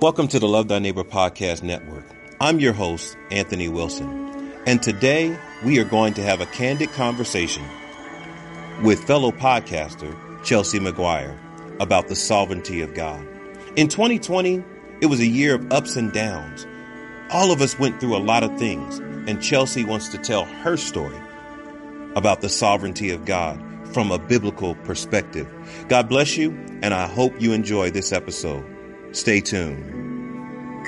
Welcome to the Love Thy Neighbor Podcast Network. I'm your host, Anthony Wilson, and today we are going to have a candid conversation with fellow podcaster Chelsey McGuire about the sovereignty of God. In 2020, it was a year of ups and downs. All of us went through a lot of things, and Chelsey wants to tell her story about the sovereignty of God from a biblical perspective. God bless you, and I hope you enjoy this episode. Stay tuned.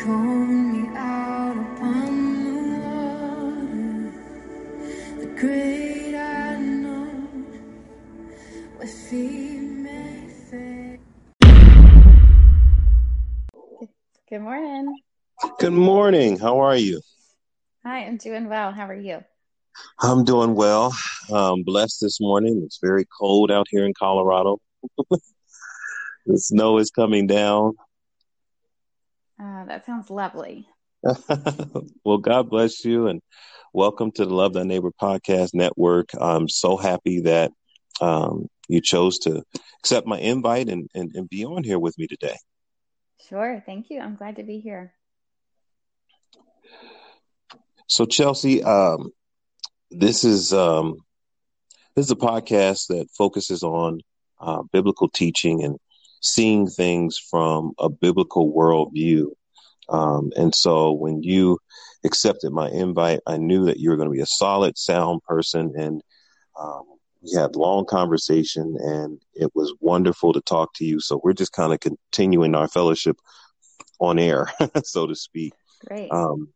Call me out upon the water, the great unknown, where feet may fail. Good morning. Good morning. How are you? Hi, I'm doing well. How are you? I'm doing well. Um, blessed this morning. It's very cold out here in Colorado. the snow is coming down. Uh, that sounds lovely. well, God bless you and welcome to the Love Thy Neighbor Podcast Network. I'm so happy that um, you chose to accept my invite and, and, and be on here with me today. Sure. Thank you. I'm glad to be here. So, Chelsey, um, this is um, this is a podcast that focuses on uh, biblical teaching and seeing things from a biblical worldview. Um, and so, when you accepted my invite, I knew that you were going to be a solid, sound person, and um, we had long conversation, and it was wonderful to talk to you. So, we're just kind of continuing our fellowship on air, so to speak. Great. Um,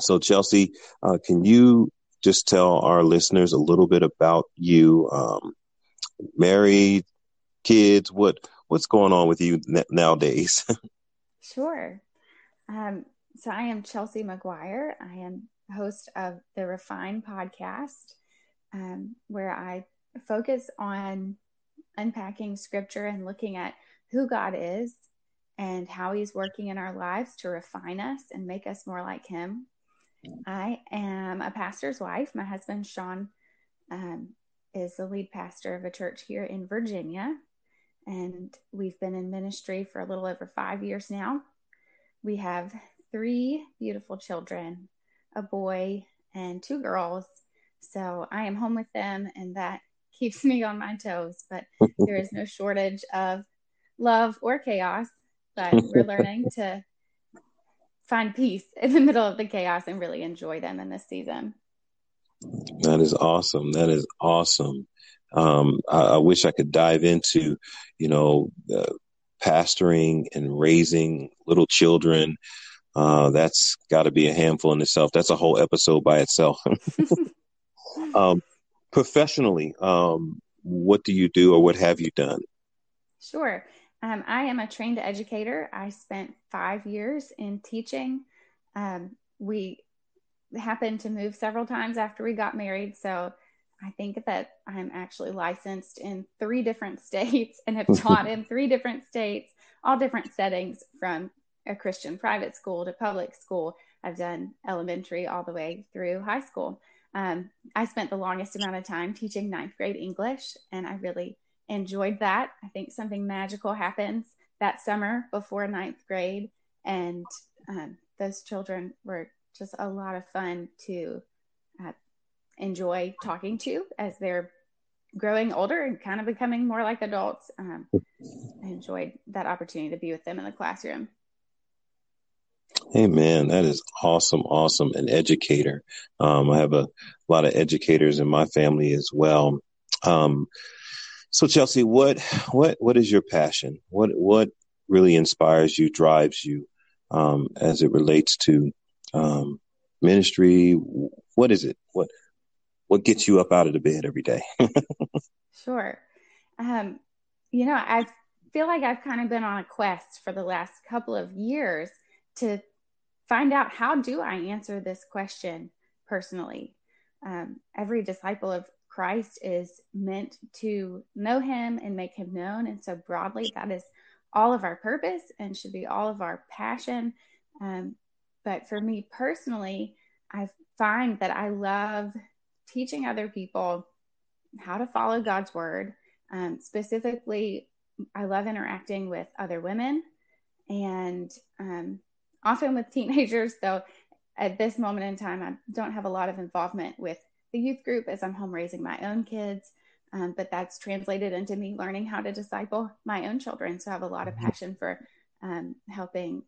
so, Chelsey, uh, can you just tell our listeners a little bit about you? Um, married, kids, what what's going on with you n- nowadays? Sure. Um, so I am Chelsey McGuire. I am host of the Refine podcast, um, where I focus on unpacking scripture and looking at who God is and how he's working in our lives to refine us and make us more like him. I am a pastor's wife. My husband, Sean, um, is the lead pastor of a church here in Virginia. And we've been in ministry for a little over five years now. We have three beautiful children a boy and two girls. So I am home with them, and that keeps me on my toes. But there is no shortage of love or chaos. But we're learning to find peace in the middle of the chaos and really enjoy them in this season. That is awesome. That is awesome. Um, I, I, wish I could dive into, you know, uh, pastoring and raising little children. Uh, that's got to be a handful in itself. That's a whole episode by itself. um, professionally, um, what do you do or what have you done? Sure. Um, I am a trained educator. I spent five years in teaching. Um, we happened to move several times after we got married. So I think that I'm actually licensed in three different states and have taught in three different states, all different settings from a Christian private school to public school. I've done elementary all the way through high school. Um, I spent the longest amount of time teaching ninth grade English, and I really enjoyed that. I think something magical happens that summer before ninth grade, and um, those children were just a lot of fun to enjoy talking to as they're growing older and kind of becoming more like adults. Um, I enjoyed that opportunity to be with them in the classroom. Hey man, that is awesome, awesome. An educator. Um, I have a lot of educators in my family as well. Um, so Chelsey, what what what is your passion? What what really inspires you, drives you, um, as it relates to um, ministry? What is it? What what gets you up out of the bed every day? sure. Um, you know, I feel like I've kind of been on a quest for the last couple of years to find out how do I answer this question personally. Um, every disciple of Christ is meant to know him and make him known. And so, broadly, that is all of our purpose and should be all of our passion. Um, but for me personally, I find that I love teaching other people how to follow God's word. Um, specifically, I love interacting with other women And um, often with teenagers, though, at this moment in time, I don't have a lot of involvement with the youth group as I'm home raising my own kids. Um, but that's translated into me learning how to disciple my own children. So I have a lot of mm-hmm. passion for um, helping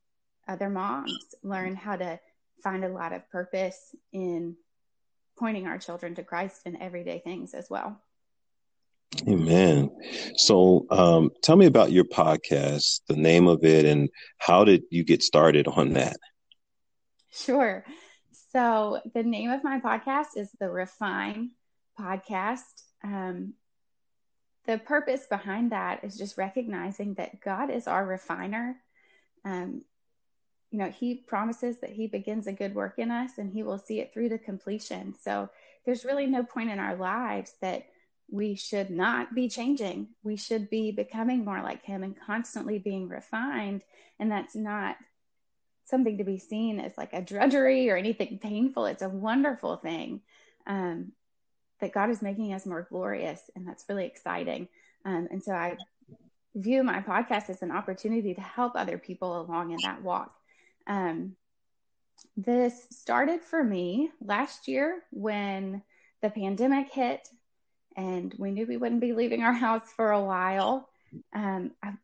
other moms learn how to find a lot of purpose in pointing our children to Christ in everyday things as well. Amen. So, um, tell me about your podcast, the name of it, and how did you get started on that? Sure. So, the name of my podcast is the Refine Podcast. Um, the purpose behind that is just recognizing that God is our refiner. Um, you know, He promises that He begins a good work in us and He will see it through to completion. So, there's really no point in our lives that we should not be changing. We should be becoming more like him and constantly being refined. And that's not something to be seen as like a drudgery or anything painful. It's a wonderful thing um, that God is making us more glorious. And that's really exciting. Um, and so I view my podcast as an opportunity to help other people along in that walk. Um, this started for me last year when the pandemic hit and we knew we wouldn't be leaving our house for a while. Um, I,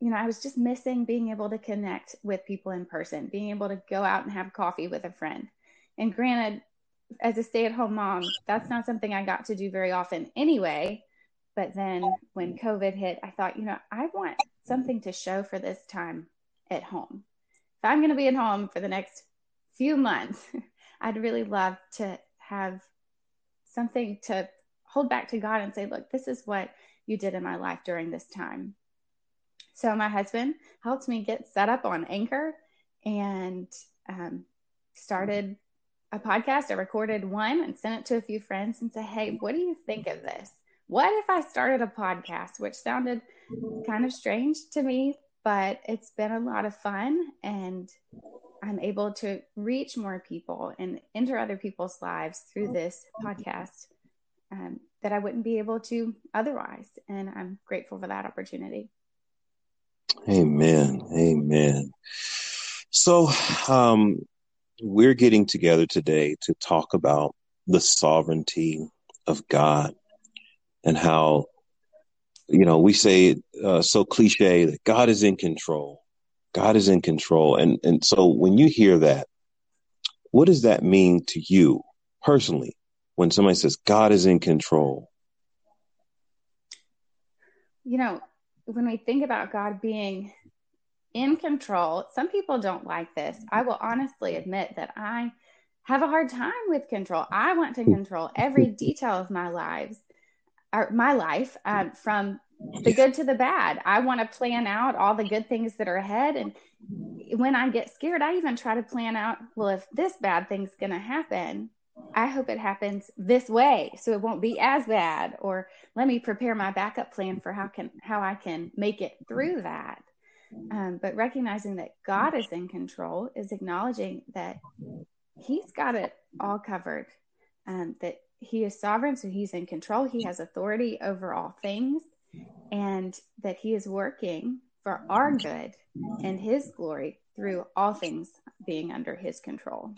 you know, I was just missing being able to connect with people in person, being able to go out and have coffee with a friend. And granted, as a stay at home mom, that's not something I got to do very often anyway. But then when COVID hit, I thought, you know, I want something to show for this time at home. If I'm going to be at home for the next few months, I'd really love to have something to hold back to God and say, look, this is what you did in my life during this time. So my husband helped me get set up on Anchor and um, started a podcast. I recorded one and sent it to a few friends and said, hey, what do you think of this? What if I started a podcast? Which sounded kind of strange to me, but it's been a lot of fun and I'm able to reach more people and enter other people's lives through this podcast um, that I wouldn't be able to otherwise. And I'm grateful for that opportunity. Amen. Amen. So, um, we're getting together today to talk about the sovereignty of God and how, you know, we say uh, so cliche that God is in control. God is in control. And, and so when you hear that, what does that mean to you personally? when somebody says God is in control? You know, when we think about God being in control, some people don't like this. I will honestly admit that I have a hard time with control. I want to control every detail of my lives, or my life, um, from the good to the bad. I want to plan out all the good things that are ahead. And when I get scared, I even try to plan out, well, if this bad thing's going to happen, I hope it happens this way so it won't be as bad or let me prepare my backup plan for how can how I can make it through that. Um, but recognizing that God is in control is acknowledging that He's got it all covered. Um, that He is sovereign, so He's in control. He has authority over all things, and that He is working for our mm-hmm. good and His glory through all things being under His control.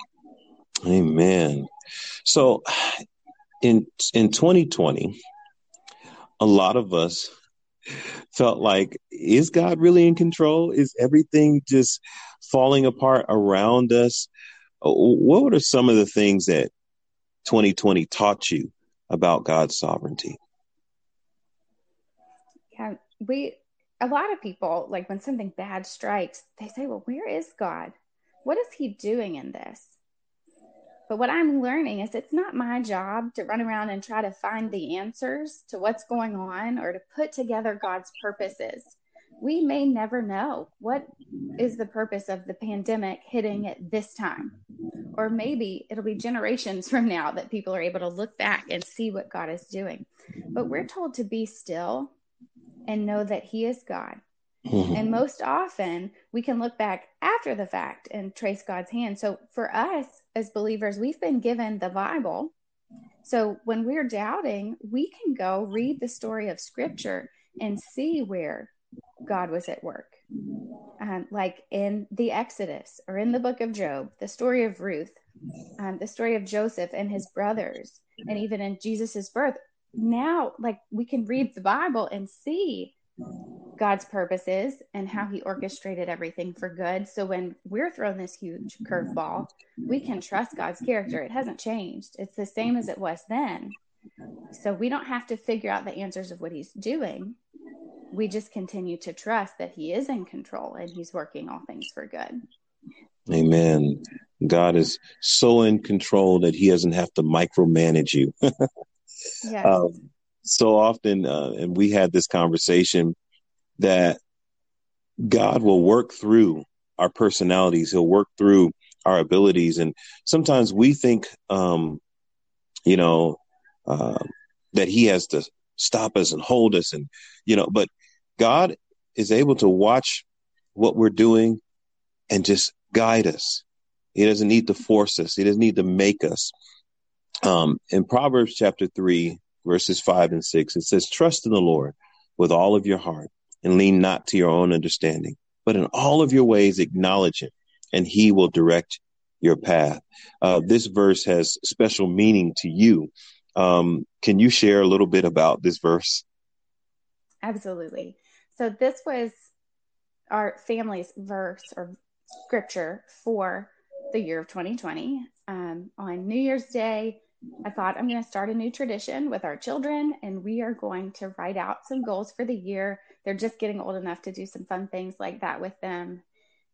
Amen. So in in 2020, a lot of us felt like is God really in control? Is everything just falling apart around us? Uh, what are some of the things that 2020 taught you about God's sovereignty? Yeah, we a lot of people like when something bad strikes, they say, "Well, where is God? What is he doing in this?" But what I'm learning is it's not my job to run around and try to find the answers to what's going on or to put together God's purposes. We may never know what is the purpose of the pandemic hitting at this time. Or maybe it'll be generations from now that people are able to look back and see what God is doing. But we're told to be still and know that He is God. Mm-hmm. And most often we can look back after the fact and trace God's hand. So for us, as believers, we've been given the Bible. So when we're doubting, we can go read the story of Scripture and see where God was at work. Um, like in the Exodus or in the book of Job, the story of Ruth, um, the story of Joseph and his brothers, and even in Jesus's birth. Now, like we can read the Bible and see God's purposes and how he orchestrated everything for good. So when we're thrown this huge curveball, we can trust God's character. It hasn't changed. It's the same as it was then. So we don't have to figure out the answers of what he's doing. We just continue to trust that he is in control and he's working all things for good. Amen. God is so in control that he doesn't have to micromanage you. yes. Um, so often, uh, and we had this conversation that God will work through our personalities. He'll work through our abilities. And sometimes we think, um, you know, uh, that he has to stop us and hold us and, you know, but God is able to watch what we're doing and just guide us. He doesn't need to force us. He doesn't need to make us. Um, in Proverbs chapter three, verses five and six, it says, trust in the Lord with all of your heart and lean not to your own understanding, but in all of your ways acknowledge him and he will direct your path. Uh, this verse has special meaning to you. Um, can you share a little bit about this verse? Absolutely. So this was our family's verse or scripture for the year of 2020. Um, on New Year's Day, I thought I'm going to start a new tradition with our children, and we are going to write out some goals for the year. They're just getting old enough to do some fun things like that with them.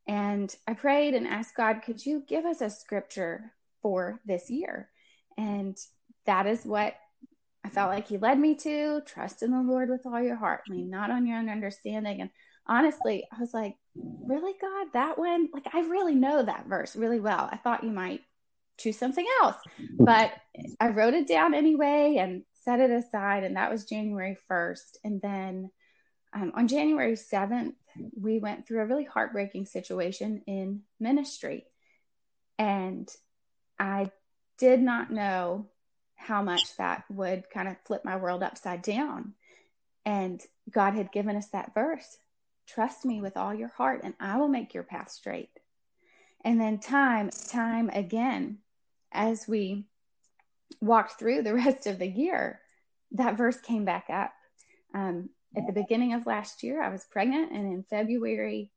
And I prayed and asked God, could you give us a scripture for this year? And that is what I felt like He led me to trust in the Lord with all your heart, lean not on your own understanding. And honestly, I was like, really, God, that one? Like, I really know that verse really well. I thought you might choose something else. But I wrote it down anyway and set it aside. And that was January 1st. And then um, on January 7th, we went through a really heartbreaking situation in ministry. And I did not know how much that would kind of flip my world upside down. And God had given us that verse trust me with all your heart, and I will make your path straight. And then, time, time again, as we walked through the rest of the year, that verse came back up. Um, at the beginning of last year, I was pregnant, and in February,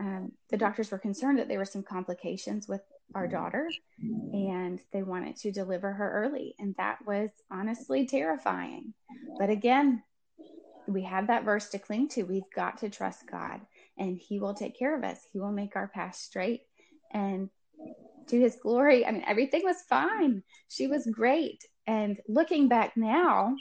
um, the doctors were concerned that there were some complications with our mm-hmm. daughter, and they wanted to deliver her early. And that was honestly terrifying. But again, we have that verse to cling to. We've got to trust God, and He will take care of us. He will make our path straight. And to his glory. I mean, everything was fine. She was great. And looking back now,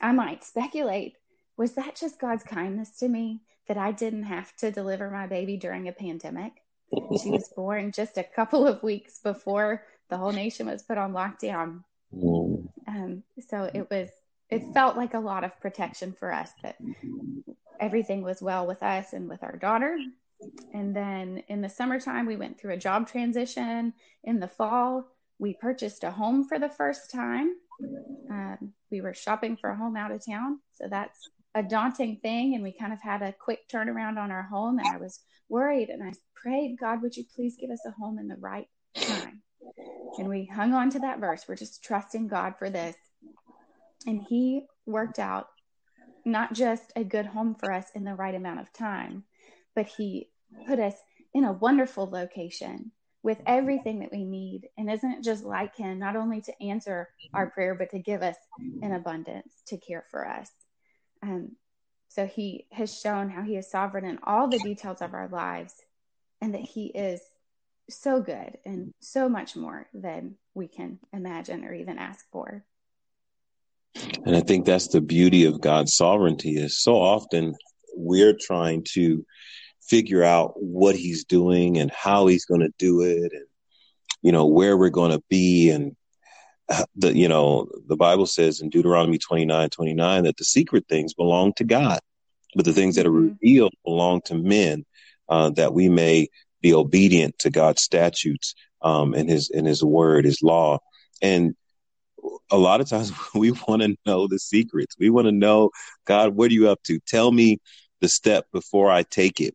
I might speculate was that just God's kindness to me that I didn't have to deliver my baby during a pandemic? she was born just a couple of weeks before the whole nation was put on lockdown. Mm. Um, so it was, it felt like a lot of protection for us that everything was well with us and with our daughter. And then in the summertime, we went through a job transition. In the fall, we purchased a home for the first time. Um, we were shopping for a home out of town. So that's a daunting thing. And we kind of had a quick turnaround on our home. And I was worried and I prayed, God, would you please give us a home in the right time? And we hung on to that verse. We're just trusting God for this. And He worked out not just a good home for us in the right amount of time, but He put us in a wonderful location with everything that we need. And isn't it just like Him, not only to answer our prayer, but to give us an abundance to care for us? Um, so He has shown how He is sovereign in all the details of our lives and that He is so good and so much more than we can imagine or even ask for. And I think that's the beauty of God's sovereignty is so often we're trying to figure out what he's doing and how he's going to do it and you know where we're going to be and the you know the bible says in deuteronomy 29 29 that the secret things belong to god but the things that are mm-hmm. revealed belong to men uh, that we may be obedient to god's statutes um, and his and his word his law and a lot of times we want to know the secrets we want to know god what are you up to tell me the step before i take it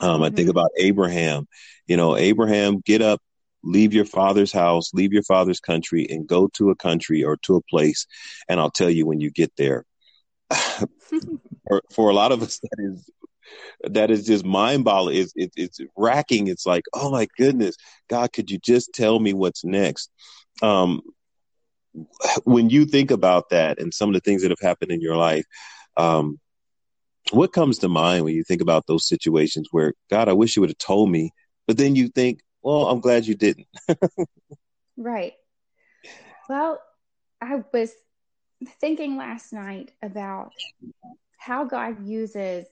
Um, I think Mhm. about Abraham. You know, Abraham, get up, leave your father's house, leave your father's country, and go to a country or to a place, and I'll tell you when you get there. for, for a lot of us, that is that is just mind boggling. It's, it, it's racking. It's like, oh my goodness, God, could you just tell me what's next? Um, when you think about that and some of the things that have happened in your life, um, what comes to mind when you think about those situations where God, I wish you would have told me, but then you think, well, I'm glad you didn't. Right. Well, I was thinking last night about how God uses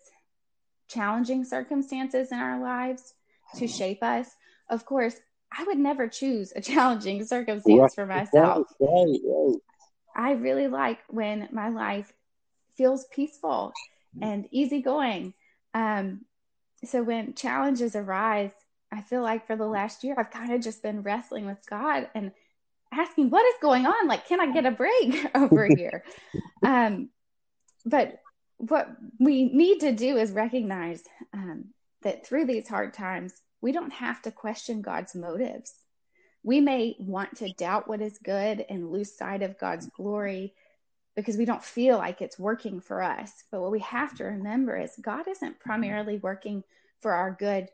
challenging circumstances in our lives to shape us. Of course, I would never choose a challenging circumstance for myself. Right, right, I really like when my life feels peaceful and easygoing. Um, so when challenges arise, I feel like for the last year, I've kind of just been wrestling with God and asking, what is going on? Like, can I get a break over here? Um, but what we need to do is recognize um, that through these hard times, we don't have to question God's motives. We may want to doubt what is good and lose sight of God's glory because we don't feel like it's working for us. But what we have to remember is God isn't primarily working for our good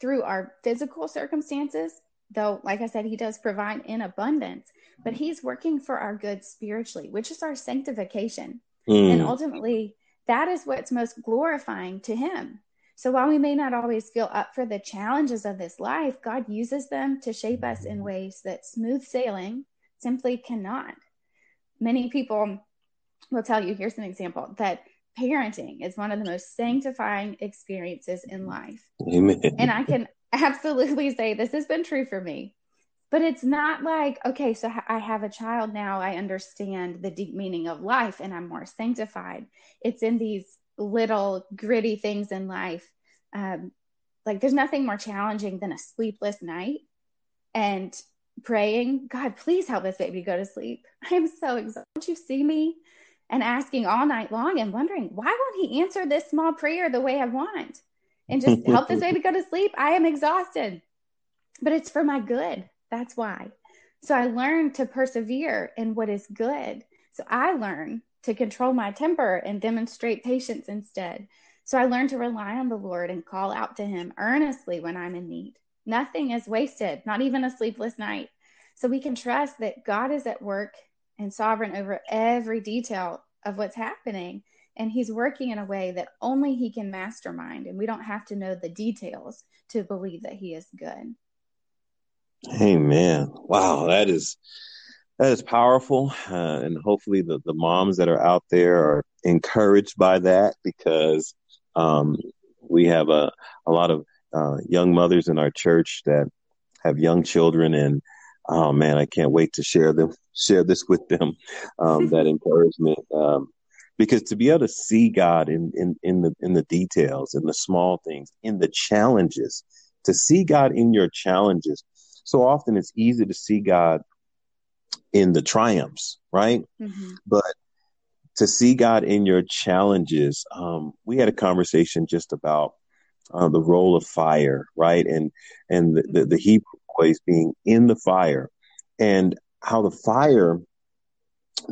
through our physical circumstances, though, like I said, He does provide in abundance, but He's working for our good spiritually, which is our sanctification. And Mm, ultimately, that is what's most glorifying to Him. So while we may not always feel up for the challenges of this life, God uses them to shape us in ways that smooth sailing simply cannot. Many people will tell you here's an example that parenting is one of the most sanctifying experiences in life. amen. And I can absolutely say this has been true for me. But it's not like, okay, so I have a child now. I understand the deep meaning of life and I'm more sanctified. It's in these little gritty things in life. Um, like, there's nothing more challenging than a sleepless night and praying, God, please help this baby go to sleep. I'm so exhausted. Don't you see me? And asking all night long and wondering, why won't he answer this small prayer the way I want? And just help this baby go to sleep. I am exhausted, but it's for my good. That's why. So I learned to persevere in what is good. So I learned to control my temper and demonstrate patience instead. So I learned to rely on the Lord and call out to him earnestly when I'm in need. Nothing is wasted, not even a sleepless night. So we can trust that God is at work and sovereign over every detail of what's happening. And he's working in a way that only he can mastermind. And we don't have to know the details to believe that he is good. Amen. Wow, that is that is powerful, uh, and hopefully the the moms that are out there are encouraged by that because um, we have a a lot of uh, young mothers in our church that have young children, and oh man, I can't wait to share them share this with them. Um, that encouragement. Um, because to be able to see God in, in, in the in the details, in the small things, in the challenges, to see God in your challenges so often it's easy to see God in the triumphs, right? Mm-hmm. But to see God in your challenges, um, we had a conversation just about uh, the role of fire, right? And and the, the, the Hebrew boys being in the fire, and how the fire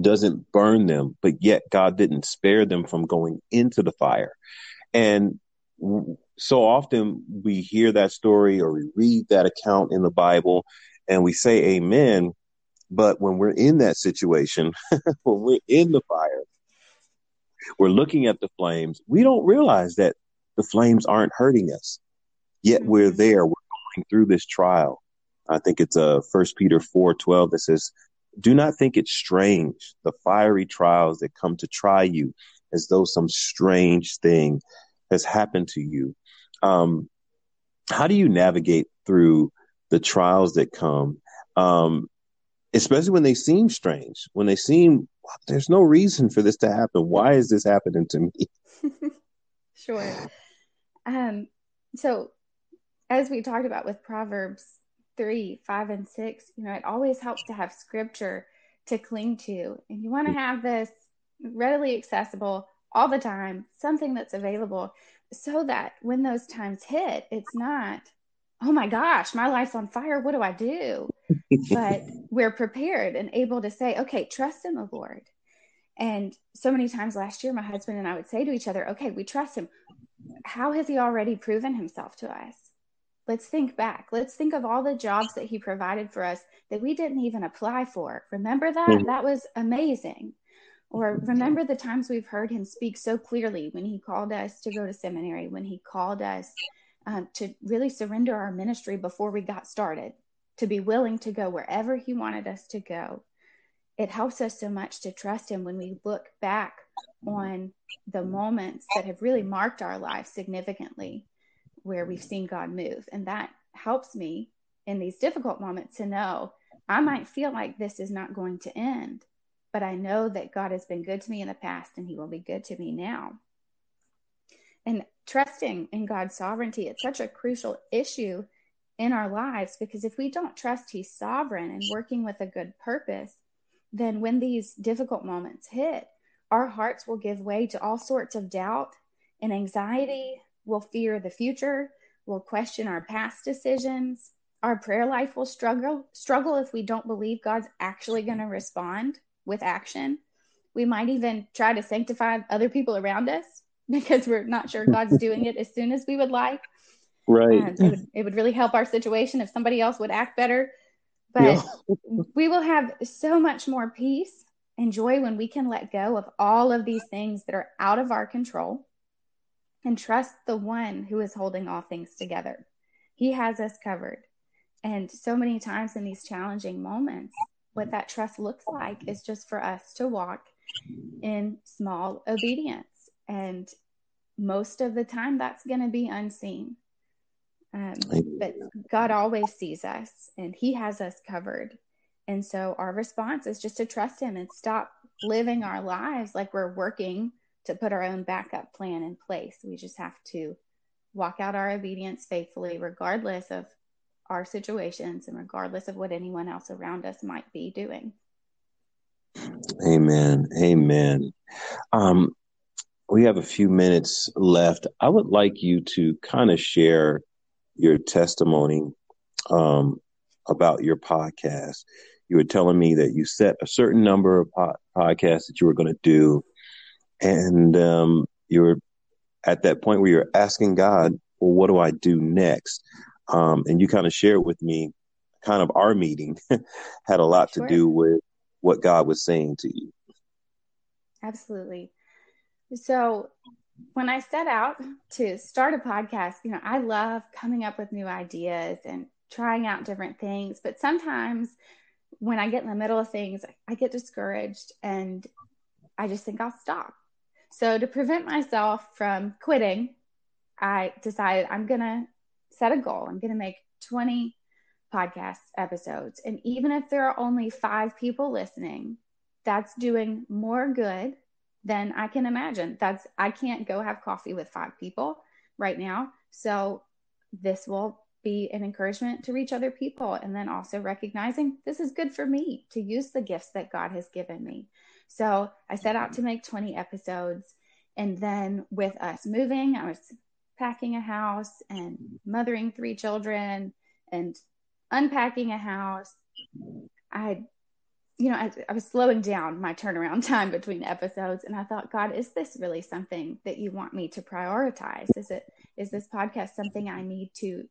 doesn't burn them, but yet God didn't spare them from going into the fire. And so often we hear that story or we read that account in the Bible and we say amen. But when we're in that situation, when we're in the fire, we're looking at the flames, we don't realize that the flames aren't hurting us. Yet we're mm-hmm. there, we're going through this trial. I think it's uh first Peter four twelve that says, Do not think it strange, the fiery trials that come to try you as though some strange thing has happened to you. Um, how do you navigate through the trials that come, um, especially when they seem strange, when they seem there's no reason for this to happen? Why is this happening to me? sure. Um, so, as we talked about with Proverbs 3, 5, and 6, you know, it always helps to have scripture to cling to. And you want to mm. have this readily accessible all the time, something that's available so that when those times hit, it's not, oh my gosh, my life's on fire. What do I do? but we're prepared and able to say, okay, trust in the Lord. And so many times last year, my husband and I would say to each other, okay, we trust him. How has he already proven himself to us? Let's think back. Let's think of all the jobs that he provided for us that we didn't even apply for. Remember that? Mm-hmm. That was amazing. Or remember the times we've heard him speak so clearly when he called us to go to seminary, when he called us um, to really surrender our ministry before we got started, to be willing to go wherever he wanted us to go. It helps us so much to trust him when we look back on the moments that have really marked our lives significantly where we've seen God move. And that helps me in these difficult moments to know I might feel like this is not going to end, but I know that God has been good to me in the past and he will be good to me now. And trusting in God's sovereignty, it's such a crucial issue in our lives because if we don't trust he's sovereign and working with a good purpose, then when these difficult moments hit, our hearts will give way to all sorts of doubt and anxiety We'll fear the future. We'll question our past decisions. Our prayer life will struggle struggle if we don't believe God's actually going to respond with action. We might even try to sanctify other people around us because we're not sure God's doing it as soon as we would like. Right. it, would, it would really help our situation if somebody else would act better. But yeah. we will have so much more peace and joy when we can let go of all of these things that are out of our control and trust the one who is holding all things together. He has us covered. And so many times in these challenging moments, what that trust looks like is just for us to walk in small obedience. And most of the time, that's going to be unseen. Um, but God always sees us and He has us covered. And so our response is just to trust Him and stop living our lives like we're working to put our own backup plan in place. We just have to walk out our obedience faithfully, regardless of our situations and regardless of what anyone else around us might be doing. Amen. Amen. Um, we have a few minutes left. I would like you to kind of share your testimony um, about your podcast. You were telling me that you set a certain number of po- podcasts that you were going to do and um, you're at that point where you're asking God, well, what do I do next? Um, and you kind of shared with me, kind of our meeting had a lot sure. to do with what God was saying to you. Absolutely. So when I set out to start a podcast, you know, I love coming up with new ideas and trying out different things. But sometimes when I get in the middle of things, I get discouraged and I just think I'll stop. So to prevent myself from quitting, I decided I'm going to set a goal. I'm going to make 20 podcast episodes. And even if there are only five people listening, that's doing more good than I can imagine. That's, I can't go have coffee with five people right now. So this will be an encouragement to reach other people. And then also recognizing this is good for me to use the gifts that God has given me. So I set out to make 20 episodes. And then with us moving, I was packing a house and mothering three children and unpacking a house. I, you know, I, I, was slowing down my turnaround time between episodes. And I thought, God, is this really something that you want me to prioritize? Is it, is this podcast something I need to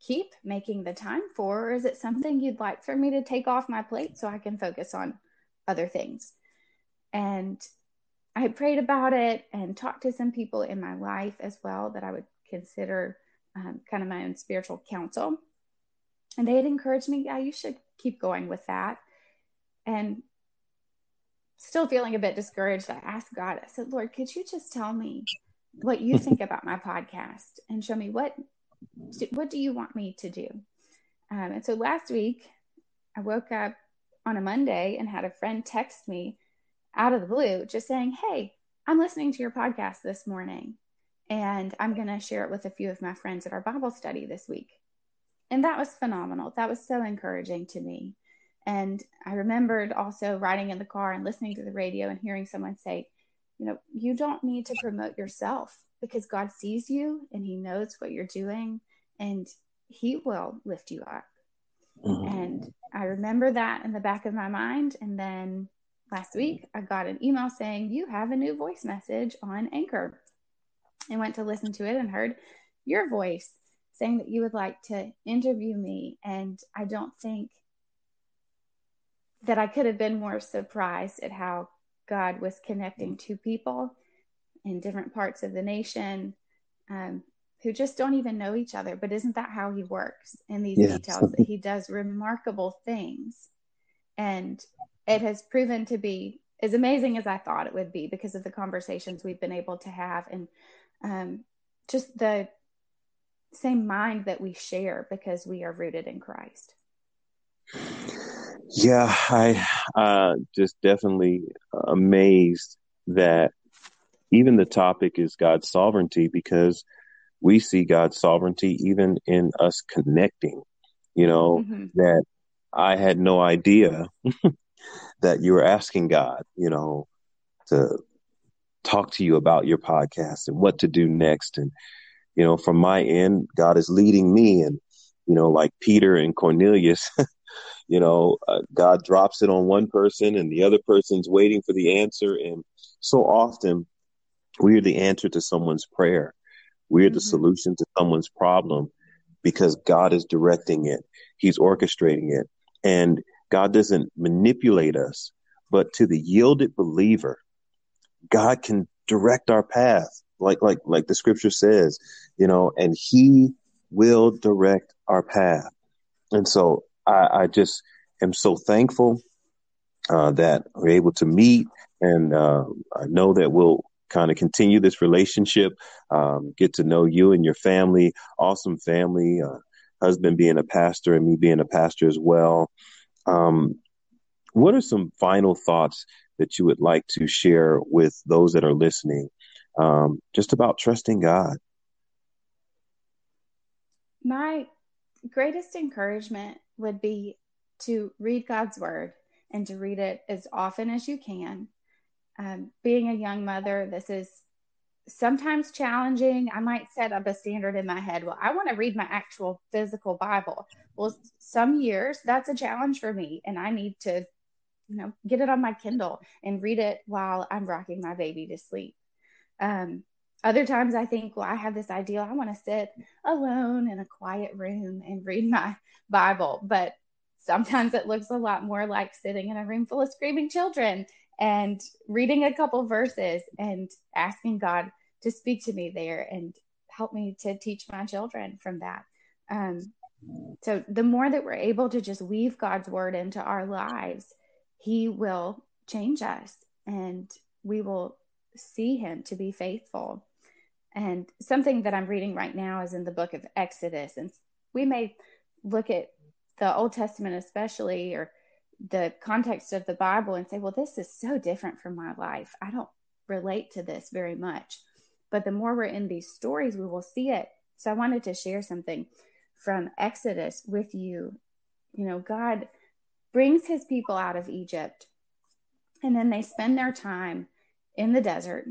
keep making the time for? Or is it something you'd like for me to take off my plate so I can focus on other things? And I prayed about it and talked to some people in my life as well that I would consider um, kind of my own spiritual counsel. And they had encouraged me, yeah, you should keep going with that. And still feeling a bit discouraged, I asked God, I said, Lord, could you just tell me what you think about my podcast and show me what what do you want me to do? Um, and so last week, I woke up on a Monday and had a friend text me out of the blue, just saying, Hey, I'm listening to your podcast this morning, and I'm going to share it with a few of my friends at our Bible study this week. And that was phenomenal. That was so encouraging to me. And I remembered also riding in the car and listening to the radio and hearing someone say, you know, you don't need to promote yourself because God sees you and he knows what you're doing and he will lift you up. Mm-hmm. And I remember that in the back of my mind. And then last week, I got an email saying, You have a new voice message on Anchor. I went to listen to it and heard your voice saying that you would like to interview me. And I don't think that I could have been more surprised at how God was connecting two people in different parts of the nation um, who just don't even know each other. But isn't that how he works in these yes. details? That he does remarkable things. And it has proven to be as amazing as I thought it would be because of the conversations we've been able to have and um, just the same mind that we share because we are rooted in Christ. Yeah, I uh, just definitely amazed that even the topic is God's sovereignty because we see God's sovereignty even in us connecting. You know, mm-hmm. that I had no idea that you were asking God, you know, to talk to you about your podcast and what to do next. And, you know, from my end, God is leading me. And, you know, like Peter and Cornelius, you know, uh, God drops it on one person and the other person's waiting for the answer. And so often we are the answer to someone's prayer. We are mm-hmm. the solution to someone's problem because God is directing it. He's orchestrating it. And God doesn't manipulate us, but to the yielded believer, God can direct our path, like like like the scripture says, you know, and He will direct our path. And so I, I just am so thankful uh, that we're able to meet, and uh, I know that we'll kind of continue this relationship, um, get to know you and your family, awesome family, uh, husband being a pastor and me being a pastor as well. Um, what are some final thoughts that you would like to share with those that are listening um, just about trusting God? My greatest encouragement would be to read God's word and to read it as often as you can. Um, being a young mother, this is sometimes challenging. I might set up a standard in my head. Well, I want to read my actual physical Bible. Well, some years that's a challenge for me, and I need to you know, get it on my Kindle and read it while I'm rocking my baby to sleep. Um, other times I think, well, I have this ideal. I want to sit alone in a quiet room and read my Bible. But sometimes it looks a lot more like sitting in a room full of screaming children and reading a couple verses and asking God to speak to me there and help me to teach my children from that. Um, so the more that we're able to just weave God's word into our lives, he will change us and we will see him to be faithful. And something that I'm reading right now is in the book of Exodus. And we may look at the Old Testament, especially, or the context of the Bible, and say, well, this is so different from my life. I don't relate to this very much. But the more we're in these stories, we will see it. So I wanted to share something from Exodus with you. You know, God brings his people out of Egypt. And then they spend their time in the desert.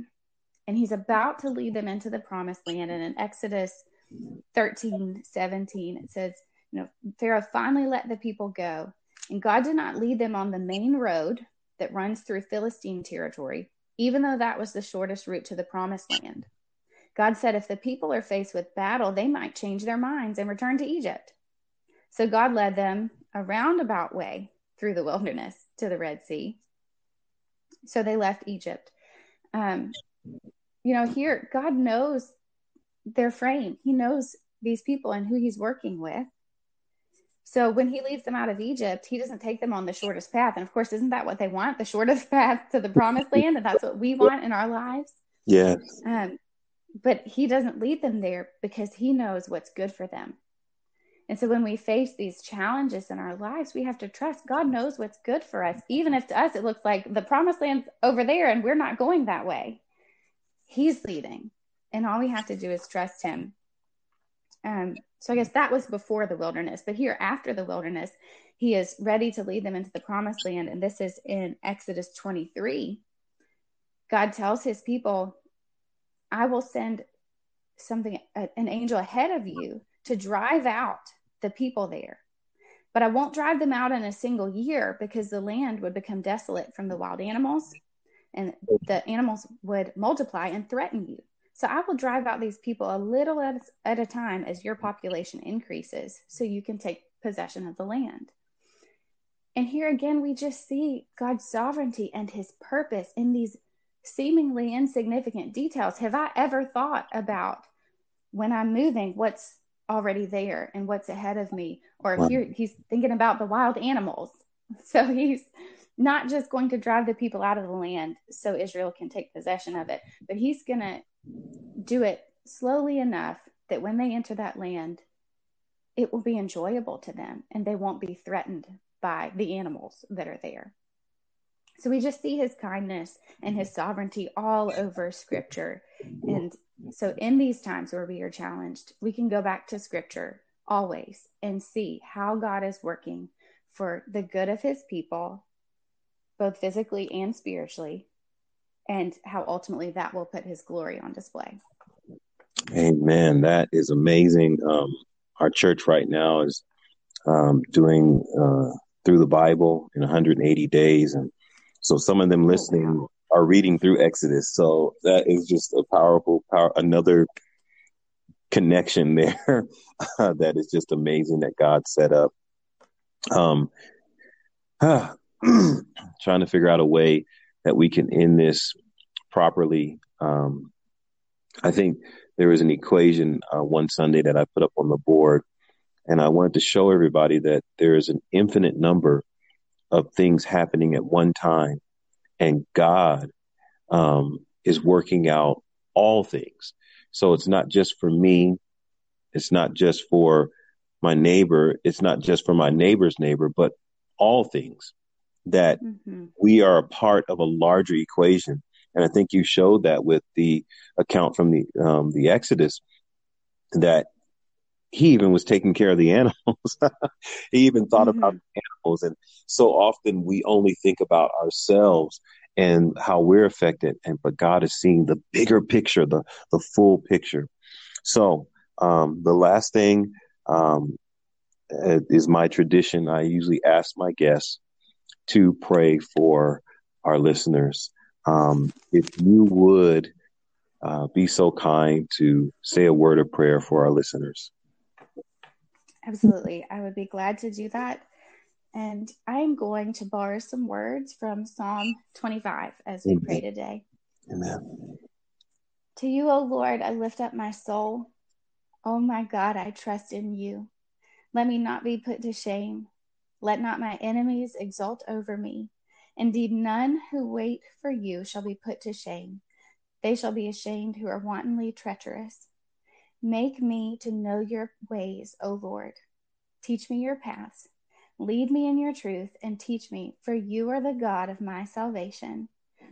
And he's about to lead them into the promised land. And in Exodus 13 17, it says, you know, Pharaoh finally let the people go. And God did not lead them on the main road that runs through Philistine territory, even though that was the shortest route to the promised land. God said if the people are faced with battle, they might change their minds and return to Egypt. So God led them a roundabout way through the wilderness to the Red Sea. So they left Egypt. Um, you know, here, God knows their frame, He knows these people and who He's working with. So when He leads them out of Egypt, He doesn't take them on the shortest path. And of course, isn't that what they want? The shortest path to the promised land? And that's what we want in our lives. Yes. Um, but He doesn't lead them there because He knows what's good for them. And so when we face these challenges in our lives, we have to trust God knows what's good for us, even if to us it looks like the promised land's over there and we're not going that way. He's leading, and all we have to do is trust Him. Um, so I guess that was before the wilderness, but here after the wilderness, He is ready to lead them into the promised land. And this is in Exodus 23. God tells His people, I will send something an angel ahead of you to drive out the people there but i won't drive them out in a single year because the land would become desolate from the wild animals and the animals would multiply and threaten you so i will drive out these people a little at, at a time as your population increases so you can take possession of the land and here again we just see god's sovereignty and his purpose in these seemingly insignificant details have I ever thought about when I'm moving what's already there and what's ahead of me? Or wow. here he's thinking about the wild animals. So he's not just going to drive the people out of the land so Israel can take possession of it, but he's going to do it slowly enough that when they enter that land, it will be enjoyable to them and they won't be threatened by the animals that are there. So we just see his kindness and his sovereignty all over scripture. And so in these times where we are challenged, we can go back to scripture always and see how God is working for the good of his people, both physically and spiritually, and how ultimately that will put his glory on display. Amen. That is amazing. Um, our church right now is um, doing uh, through the Bible in 180 days, and so some of them listening are reading through Exodus. So that is just a powerful power, another connection there that is just amazing that God set up. Um, trying to figure out a way that we can end this properly. Um, I think there was an equation uh, one Sunday that I put up on the board, and I wanted to show everybody that there is an infinite number of things happening at one time, and God um, is working out all things. So it's not just for me, it's not just for my neighbor, it's not just for my neighbor's neighbor, but all things that mm-hmm. we are a part of a larger equation. And I think you showed that with the account from the um, the Exodus that he even was taking care of the animals. he even thought mm-hmm. about animals. And so often we only think about ourselves and how we're affected. And but God is seeing the bigger picture, the the full picture. So um, the last thing um, is my tradition. I usually ask my guests to pray for our listeners. Um, if you would uh, be so kind to say a word of prayer for our listeners. Absolutely. I would be glad to do that. And I'm going to borrow some words from Psalm 25 as we Amen. pray today. Amen. To you, O Lord, I lift up my soul. Oh my God, I trust in you. Let me not be put to shame. Let not my enemies exult over me. Indeed, none who wait for you shall be put to shame. They shall be ashamed who are wantonly treacherous. Make me to know your ways, O Lord. Teach me your paths. Lead me in your truth and teach me, for you are the God of my salvation.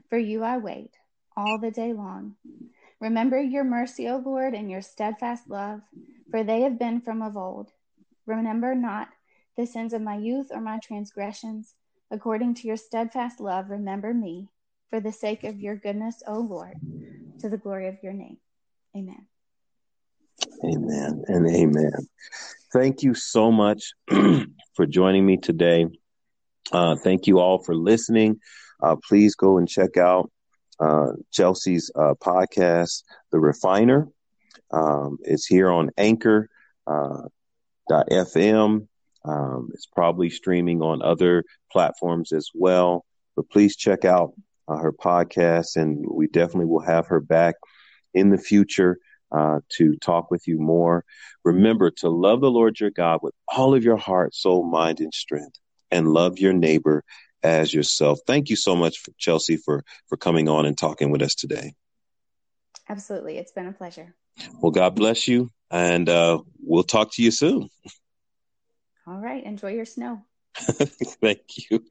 For you I wait all the day long. Remember your mercy, O Lord, and your steadfast love, for they have been from of old. Remember not the sins of my youth or my transgressions. According to your steadfast love, remember me, for the sake of your goodness, O Lord, to the glory of your name. Amen. Amen and amen. Thank you so much for joining me today. Uh, thank you all for listening. Uh, please go and check out uh, Chelsey's uh, podcast, The Refiner. Um, it's here on Anchor uh, FM. Um, it's probably streaming on other platforms as well. But please check out uh, her podcast, and we definitely will have her back in the future uh, to talk with you more. Remember to love the Lord your God with all of your heart, soul, mind, and strength, and love your neighbor as yourself. Thank you so much, for Chelsey, for for coming on and talking with us today. Absolutely, it's been a pleasure. Well, God bless you, and uh, we'll talk to you soon. All right, enjoy your snow. Thank you.